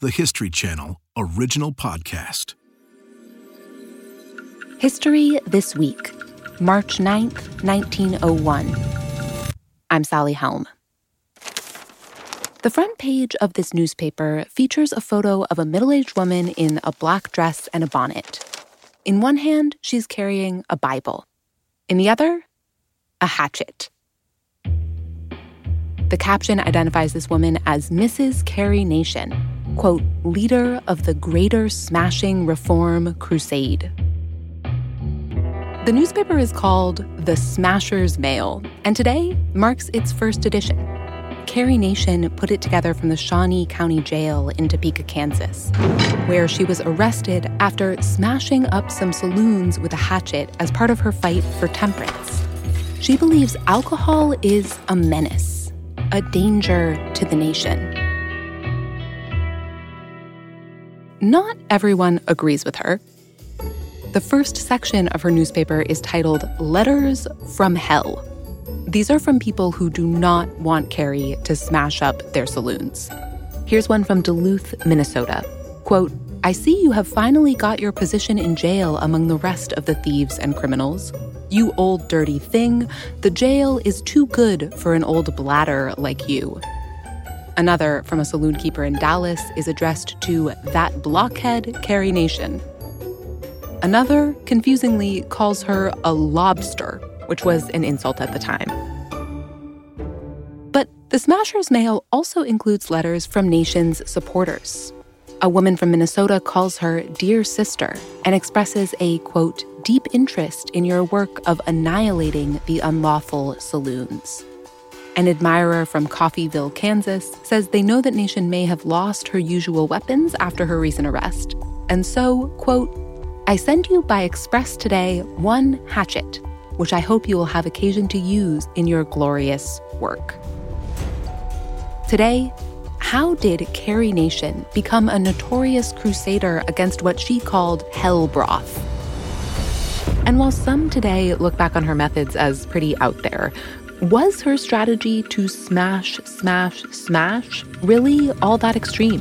the History Channel original podcast. History This Week, March 9th, 1901. I'm Sally Helm. The front page of this newspaper features a photo of a middle aged woman in a black dress and a bonnet. In one hand, she's carrying a Bible. In the other, a hatchet. The caption identifies this woman as Mrs. Carrie Nation, quote, leader of the Greater Smashing Reform Crusade. The newspaper is called The Smasher's Mail, and today marks its first edition. Carrie Nation put it together from the Shawnee County Jail in Topeka, Kansas, where she was arrested after smashing up some saloons with a hatchet as part of her fight for temperance. She believes alcohol is a menace, a danger to the nation. Not everyone agrees with her. The first section of her newspaper is titled Letters from Hell. These are from people who do not want Carrie to smash up their saloons. Here's one from Duluth, Minnesota. Quote, I see you have finally got your position in jail among the rest of the thieves and criminals. You old dirty thing, the jail is too good for an old bladder like you. Another from a saloon keeper in Dallas is addressed to that blockhead Carrie Nation. Another, confusingly, calls her a lobster, which was an insult at the time. But the Smasher's mail also includes letters from Nation's supporters. A woman from Minnesota calls her Dear Sister and expresses a, quote, deep interest in your work of annihilating the unlawful saloons. An admirer from Coffeyville, Kansas, says they know that Nation may have lost her usual weapons after her recent arrest. And so, quote, I send you by express today one hatchet, which I hope you will have occasion to use in your glorious work. Today, how did Carrie Nation become a notorious crusader against what she called hell broth? And while some today look back on her methods as pretty out there, was her strategy to smash, smash, smash really all that extreme?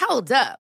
Hold up.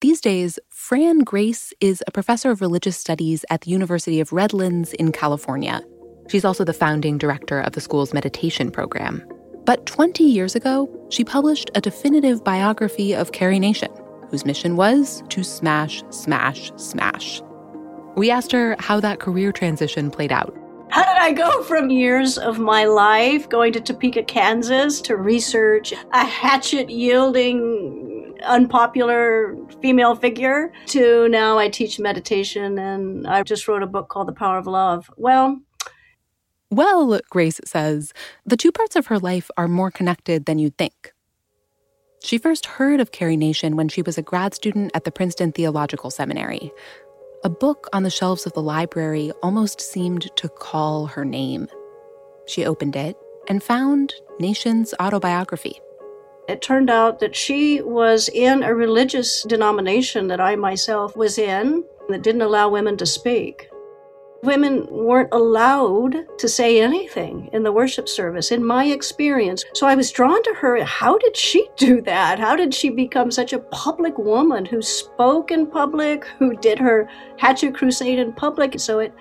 These days, Fran Grace is a professor of religious studies at the University of Redlands in California. She's also the founding director of the school's meditation program. But 20 years ago, she published a definitive biography of Carrie Nation, whose mission was to smash, smash, smash. We asked her how that career transition played out. How did I go from years of my life going to Topeka, Kansas to research a hatchet yielding unpopular female figure to now I teach meditation and I just wrote a book called The Power of Love. Well, well, Grace says, the two parts of her life are more connected than you'd think. She first heard of Carrie Nation when she was a grad student at the Princeton Theological Seminary. A book on the shelves of the library almost seemed to call her name. She opened it and found Nation's autobiography. It turned out that she was in a religious denomination that I myself was in that didn't allow women to speak. Women weren't allowed to say anything in the worship service, in my experience. So I was drawn to her. How did she do that? How did she become such a public woman who spoke in public, who did her hatchet crusade in public? So it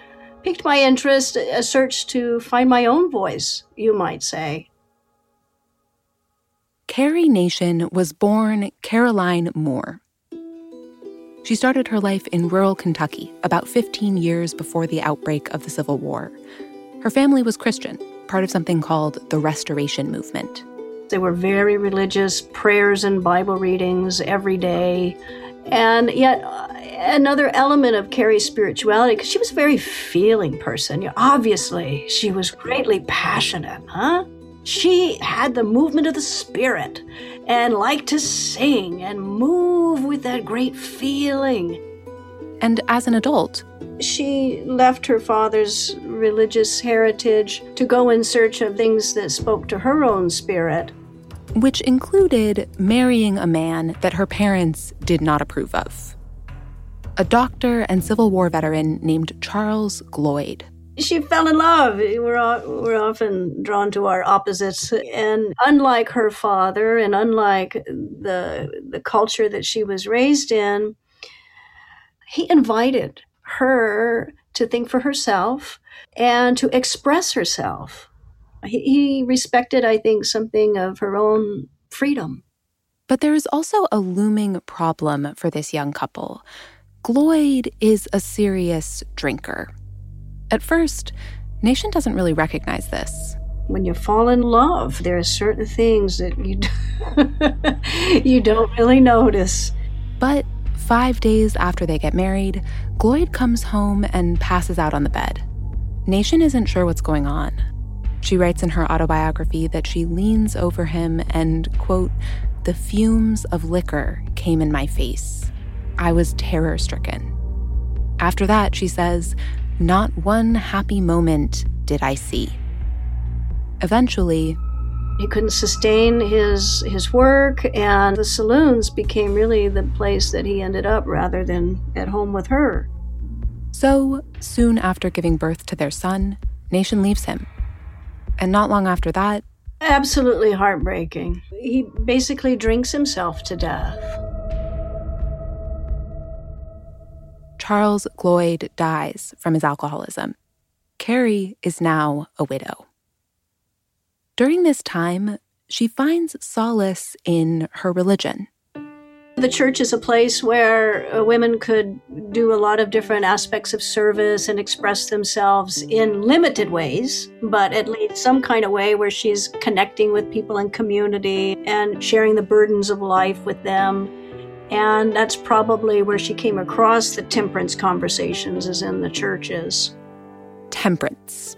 piqued my interest, a search to find my own voice, you might say. Carrie Nation was born Caroline Moore. She started her life in rural Kentucky about 15 years before the outbreak of the Civil War. Her family was Christian, part of something called the Restoration Movement. They were very religious, prayers and Bible readings every day. And yet, uh, another element of Carrie's spirituality because she was a very feeling person. Obviously, she was greatly passionate, huh? She had the movement of the spirit and liked to sing and move with that great feeling. And as an adult, she left her father's religious heritage to go in search of things that spoke to her own spirit. Which included marrying a man that her parents did not approve of a doctor and Civil War veteran named Charles Gloyd. She fell in love. We're, we're often drawn to our opposites. And unlike her father, and unlike the, the culture that she was raised in, he invited her to think for herself and to express herself. He, he respected, I think, something of her own freedom. But there is also a looming problem for this young couple. Gloyd is a serious drinker. At first, Nation doesn't really recognize this. When you fall in love, there are certain things that you you don't really notice. But five days after they get married, Gloyd comes home and passes out on the bed. Nation isn't sure what's going on. She writes in her autobiography that she leans over him and, quote, the fumes of liquor came in my face. I was terror stricken. After that, she says, not one happy moment did I see. Eventually, he couldn't sustain his his work and the saloons became really the place that he ended up rather than at home with her. So, soon after giving birth to their son, Nation leaves him. And not long after that, absolutely heartbreaking. He basically drinks himself to death. Charles Gloyd dies from his alcoholism. Carrie is now a widow. During this time, she finds solace in her religion. The church is a place where uh, women could do a lot of different aspects of service and express themselves in limited ways, but at least some kind of way where she's connecting with people in community and sharing the burdens of life with them and that's probably where she came across the temperance conversations, is in the churches. Temperance.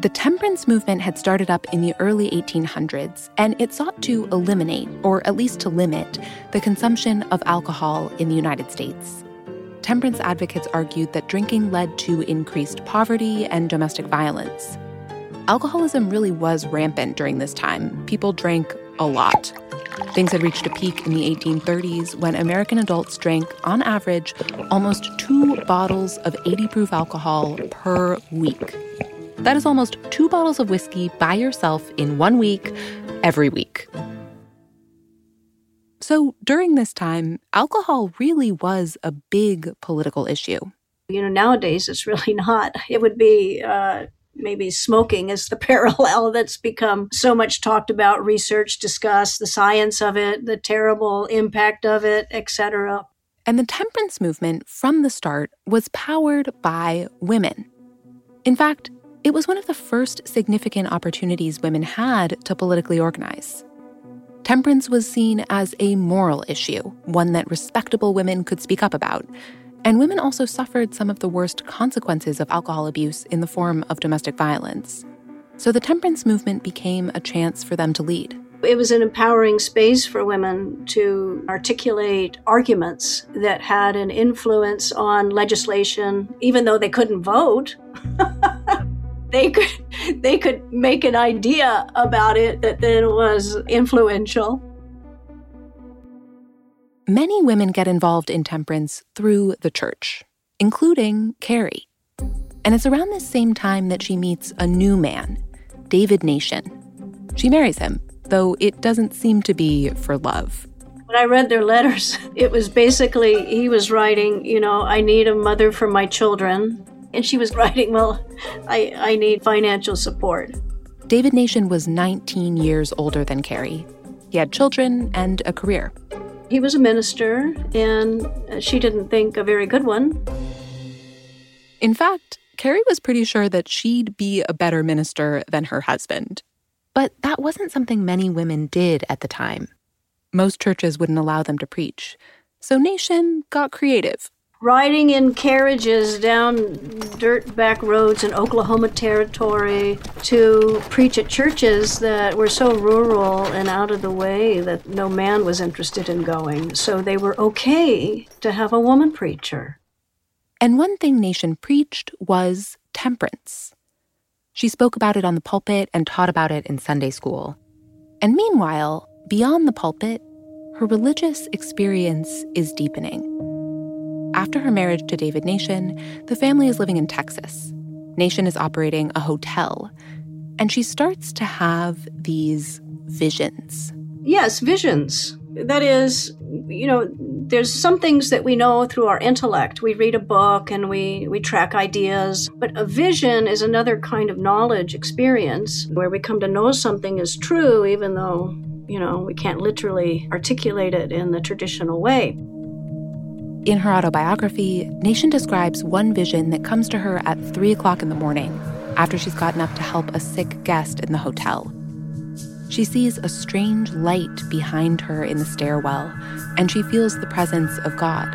The temperance movement had started up in the early 1800s, and it sought to eliminate, or at least to limit, the consumption of alcohol in the United States. Temperance advocates argued that drinking led to increased poverty and domestic violence. Alcoholism really was rampant during this time. People drank a lot. Things had reached a peak in the 1830s when American adults drank, on average, almost two bottles of 80 proof alcohol per week. That is almost two bottles of whiskey by yourself in one week, every week. So during this time, alcohol really was a big political issue. You know, nowadays it's really not. It would be uh, maybe smoking is the parallel that's become so much talked about, research discussed, the science of it, the terrible impact of it, etc. And the temperance movement from the start was powered by women. In fact, it was one of the first significant opportunities women had to politically organize. Temperance was seen as a moral issue, one that respectable women could speak up about, and women also suffered some of the worst consequences of alcohol abuse in the form of domestic violence. So the temperance movement became a chance for them to lead. It was an empowering space for women to articulate arguments that had an influence on legislation, even though they couldn't vote. they could they could make an idea about it that then was influential. Many women get involved in temperance through the church, including Carrie. And it's around this same time that she meets a new man, David Nation. She marries him, though it doesn't seem to be for love. When I read their letters, it was basically he was writing, you know, I need a mother for my children. And she was writing, well, I, I need financial support. David Nation was 19 years older than Carrie. He had children and a career. He was a minister, and uh, she didn't think a very good one. In fact, Carrie was pretty sure that she'd be a better minister than her husband. But that wasn't something many women did at the time. Most churches wouldn't allow them to preach. So Nation got creative. Riding in carriages down dirt back roads in Oklahoma Territory to preach at churches that were so rural and out of the way that no man was interested in going. So they were okay to have a woman preacher. And one thing Nation preached was temperance. She spoke about it on the pulpit and taught about it in Sunday school. And meanwhile, beyond the pulpit, her religious experience is deepening. After her marriage to David Nation, the family is living in Texas. Nation is operating a hotel, and she starts to have these visions. Yes, visions. That is, you know, there's some things that we know through our intellect. We read a book and we, we track ideas, but a vision is another kind of knowledge experience where we come to know something is true, even though, you know, we can't literally articulate it in the traditional way. In her autobiography, Nation describes one vision that comes to her at 3 o'clock in the morning after she's gotten up to help a sick guest in the hotel she sees a strange light behind her in the stairwell, and she feels the presence of God.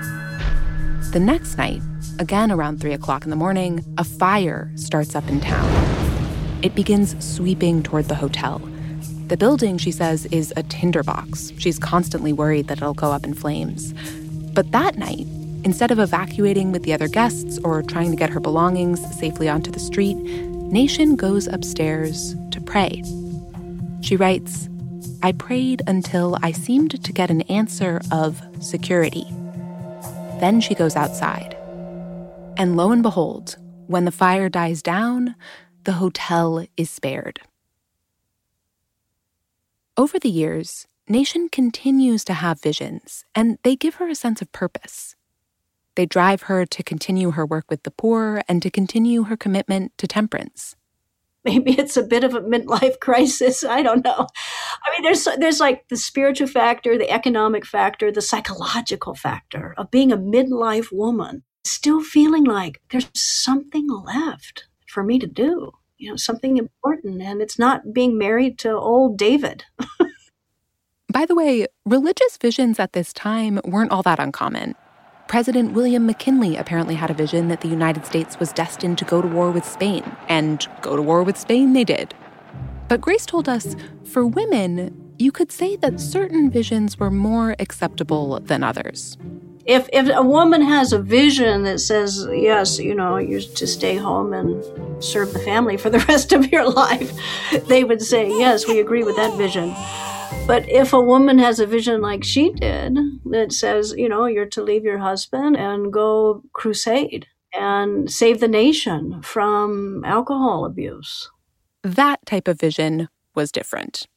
The next night, again around 3 o'clock in the morning, a fire starts up in town. It begins sweeping toward the hotel. The building, she says, is a tinderbox. She's constantly worried that it'll go up in flames. But that night, instead of evacuating with the other guests or trying to get her belongings safely onto the street, Nation goes upstairs to pray. She writes, I prayed until I seemed to get an answer of security. Then she goes outside. And lo and behold, when the fire dies down, the hotel is spared. Over the years, Nation continues to have visions, and they give her a sense of purpose. They drive her to continue her work with the poor and to continue her commitment to temperance. Maybe it's a bit of a midlife crisis i don't know. I mean there's there's like the spiritual factor the economic factor the psychological factor of being a midlife woman still feeling like there's something left for me to do you know something important and it's not being married to old david by the way religious visions at this time weren't all that uncommon President William McKinley apparently had a vision that the United States was destined to go to war with Spain, and go to war with Spain they did. But Grace told us for women, you could say that certain visions were more acceptable than others. If, if a woman has a vision that says, yes, you know, you're to stay home and serve the family for the rest of your life, they would say, yes, we agree with that vision. But if a woman has a vision like she did that says, you know, you're to leave your husband and go crusade and save the nation from alcohol abuse. That type of vision was different.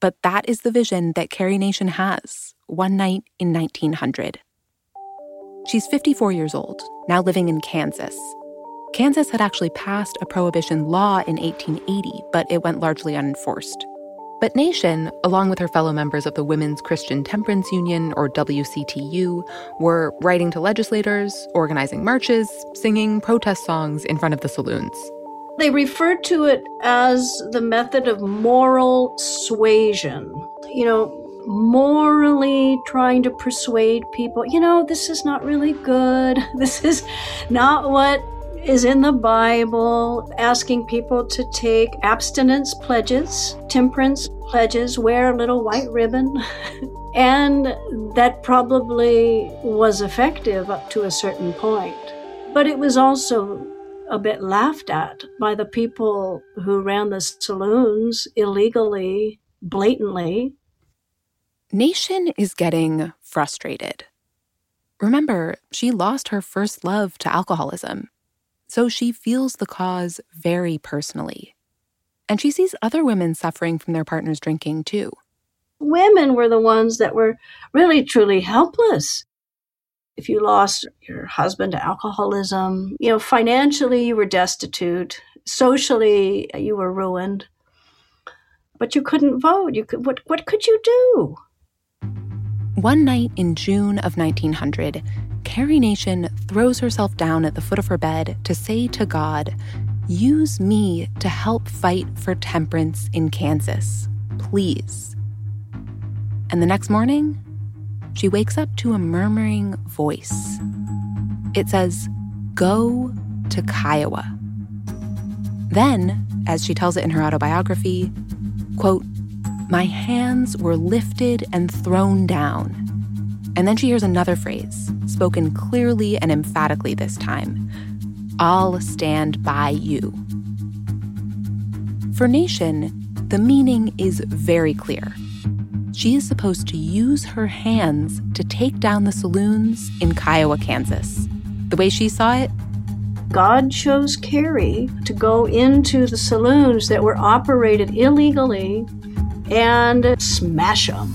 But that is the vision that Carrie Nation has one night in 1900. She's 54 years old, now living in Kansas. Kansas had actually passed a prohibition law in 1880, but it went largely unenforced. But Nation, along with her fellow members of the Women's Christian Temperance Union, or WCTU, were writing to legislators, organizing marches, singing protest songs in front of the saloons. They referred to it as the method of moral suasion. You know, morally trying to persuade people, you know, this is not really good. This is not what is in the Bible asking people to take abstinence pledges, temperance pledges, wear a little white ribbon. and that probably was effective up to a certain point. But it was also a bit laughed at by the people who ran the saloons illegally, blatantly. Nation is getting frustrated. Remember, she lost her first love to alcoholism so she feels the cause very personally. And she sees other women suffering from their partners drinking too. Women were the ones that were really truly helpless. If you lost your husband to alcoholism, you know, financially you were destitute, socially uh, you were ruined. But you couldn't vote. You could what what could you do? One night in June of 1900, Carrie Nation throws herself down at the foot of her bed to say to God, Use me to help fight for temperance in Kansas, please. And the next morning, she wakes up to a murmuring voice. It says, Go to Kiowa. Then, as she tells it in her autobiography, quote, My hands were lifted and thrown down. And then she hears another phrase, spoken clearly and emphatically this time I'll stand by you. For Nation, the meaning is very clear. She is supposed to use her hands to take down the saloons in Kiowa, Kansas. The way she saw it, God chose Carrie to go into the saloons that were operated illegally and smash them.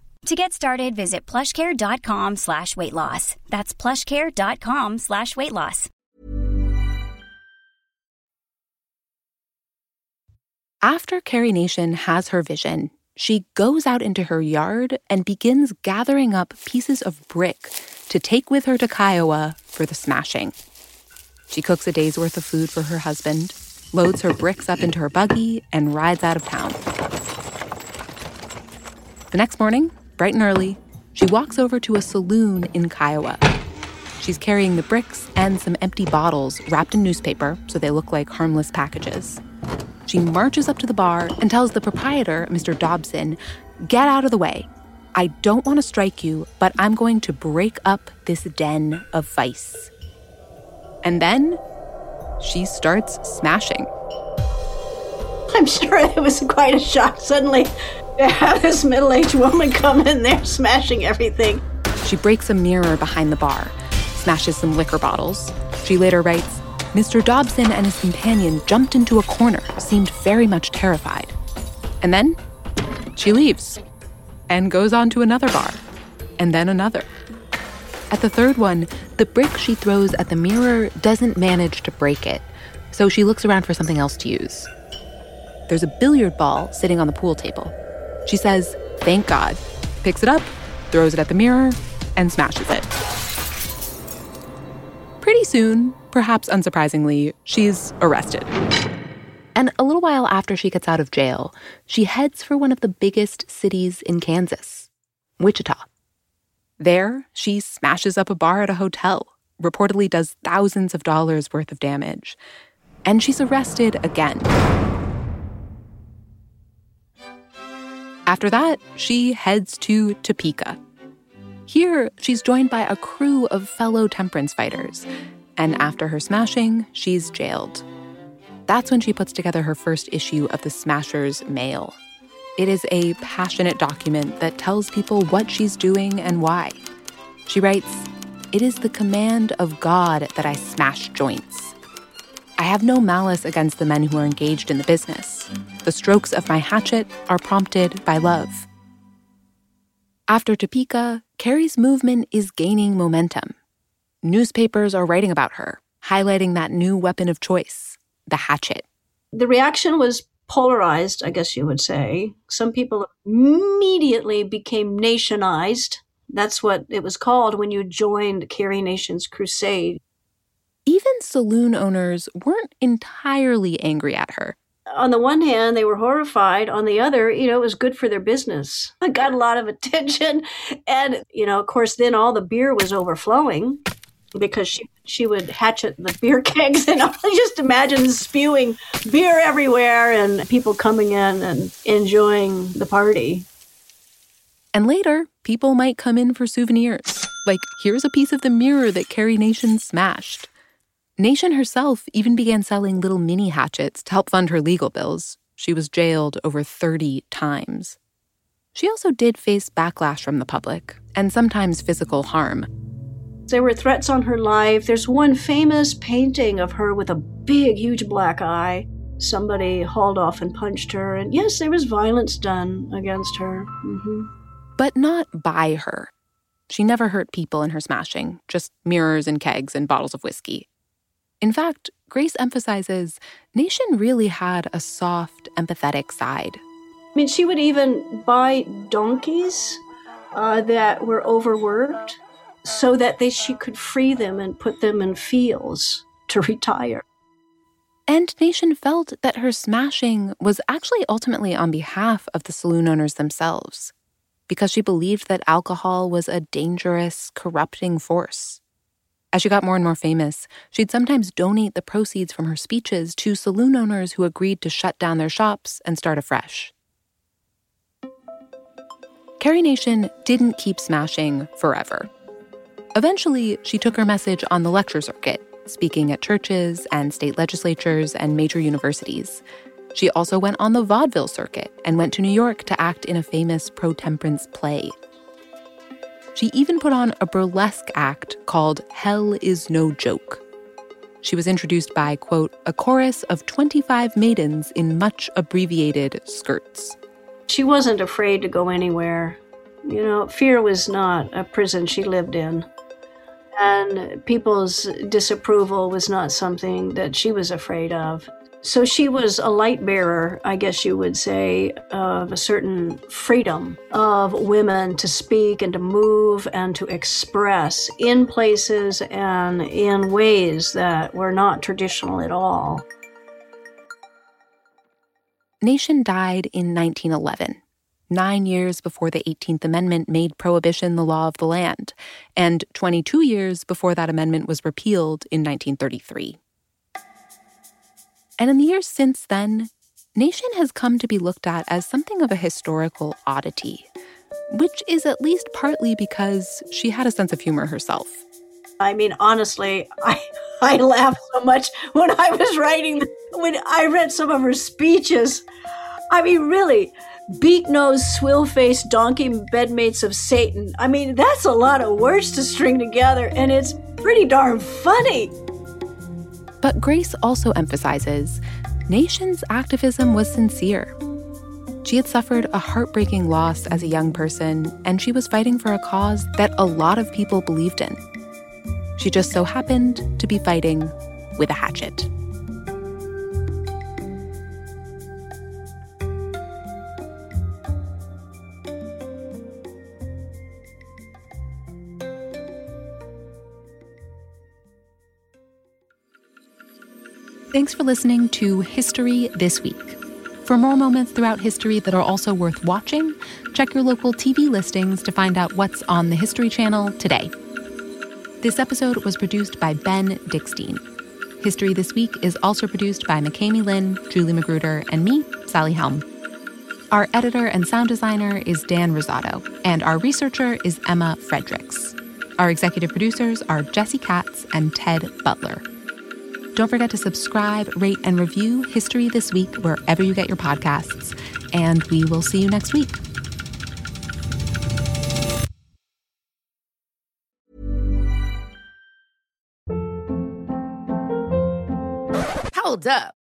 To get started, visit plushcare.com slash weight loss. That's plushcare.com slash weight loss. After Carrie Nation has her vision, she goes out into her yard and begins gathering up pieces of brick to take with her to Kiowa for the smashing. She cooks a day's worth of food for her husband, loads her bricks up into her buggy, and rides out of town. The next morning, bright and early, she walks over to a saloon in Kiowa. She's carrying the bricks and some empty bottles wrapped in newspaper so they look like harmless packages. She marches up to the bar and tells the proprietor, Mr. Dobson, Get out of the way. I don't want to strike you, but I'm going to break up this den of vice. And then she starts smashing. I'm sure it was quite a shock suddenly to have this middle aged woman come in there smashing everything. She breaks a mirror behind the bar, smashes some liquor bottles. She later writes Mr. Dobson and his companion jumped into a corner, seemed very much terrified. And then she leaves and goes on to another bar, and then another. At the third one, the brick she throws at the mirror doesn't manage to break it, so she looks around for something else to use. There's a billiard ball sitting on the pool table. She says, Thank God, picks it up, throws it at the mirror, and smashes it. Pretty soon, perhaps unsurprisingly, she's arrested. And a little while after she gets out of jail, she heads for one of the biggest cities in Kansas, Wichita. There, she smashes up a bar at a hotel, reportedly does thousands of dollars worth of damage, and she's arrested again. After that, she heads to Topeka. Here, she's joined by a crew of fellow temperance fighters, and after her smashing, she's jailed. That's when she puts together her first issue of the Smashers Mail. It is a passionate document that tells people what she's doing and why. She writes, It is the command of God that I smash joints. I have no malice against the men who are engaged in the business. The strokes of my hatchet are prompted by love. After Topeka, Carrie's movement is gaining momentum. Newspapers are writing about her, highlighting that new weapon of choice, the hatchet. The reaction was polarized, I guess you would say. Some people immediately became nationized. That's what it was called when you joined Carrie Nation's crusade. Even saloon owners weren't entirely angry at her. On the one hand, they were horrified. On the other, you know, it was good for their business. It got a lot of attention. And, you know, of course, then all the beer was overflowing because she she would hatchet the beer kegs and I just imagine spewing beer everywhere and people coming in and enjoying the party. And later, people might come in for souvenirs. Like, here's a piece of the mirror that Carrie Nation smashed. Nation herself even began selling little mini hatchets to help fund her legal bills. She was jailed over 30 times. She also did face backlash from the public and sometimes physical harm. There were threats on her life. There's one famous painting of her with a big, huge black eye. Somebody hauled off and punched her. And yes, there was violence done against her. Mm-hmm. But not by her. She never hurt people in her smashing, just mirrors and kegs and bottles of whiskey. In fact, Grace emphasizes Nation really had a soft, empathetic side. I mean, she would even buy donkeys uh, that were overworked so that they, she could free them and put them in fields to retire. And Nation felt that her smashing was actually ultimately on behalf of the saloon owners themselves, because she believed that alcohol was a dangerous, corrupting force. As she got more and more famous, she'd sometimes donate the proceeds from her speeches to saloon owners who agreed to shut down their shops and start afresh. Carrie Nation didn't keep smashing forever. Eventually, she took her message on the lecture circuit, speaking at churches and state legislatures and major universities. She also went on the vaudeville circuit and went to New York to act in a famous pro temperance play. She even put on a burlesque act called Hell is No Joke. She was introduced by, quote, a chorus of 25 maidens in much abbreviated skirts. She wasn't afraid to go anywhere. You know, fear was not a prison she lived in. And people's disapproval was not something that she was afraid of. So she was a light bearer, I guess you would say, of a certain freedom of women to speak and to move and to express in places and in ways that were not traditional at all. Nation died in 1911, nine years before the 18th Amendment made prohibition the law of the land, and 22 years before that amendment was repealed in 1933. And in the years since then, Nation has come to be looked at as something of a historical oddity, which is at least partly because she had a sense of humor herself. I mean, honestly, I, I laughed so much when I was writing, when I read some of her speeches. I mean, really, beak nosed, swill faced donkey bedmates of Satan. I mean, that's a lot of words to string together, and it's pretty darn funny. But Grace also emphasizes Nation's activism was sincere. She had suffered a heartbreaking loss as a young person, and she was fighting for a cause that a lot of people believed in. She just so happened to be fighting with a hatchet. Thanks for listening to History This Week. For more moments throughout history that are also worth watching, check your local TV listings to find out what's on the History Channel today. This episode was produced by Ben Dickstein. History This Week is also produced by McCamey Lynn, Julie Magruder, and me, Sally Helm. Our editor and sound designer is Dan Rosato, and our researcher is Emma Fredericks. Our executive producers are Jesse Katz and Ted Butler. Don't forget to subscribe, rate, and review History This Week wherever you get your podcasts. And we will see you next week. Hold up.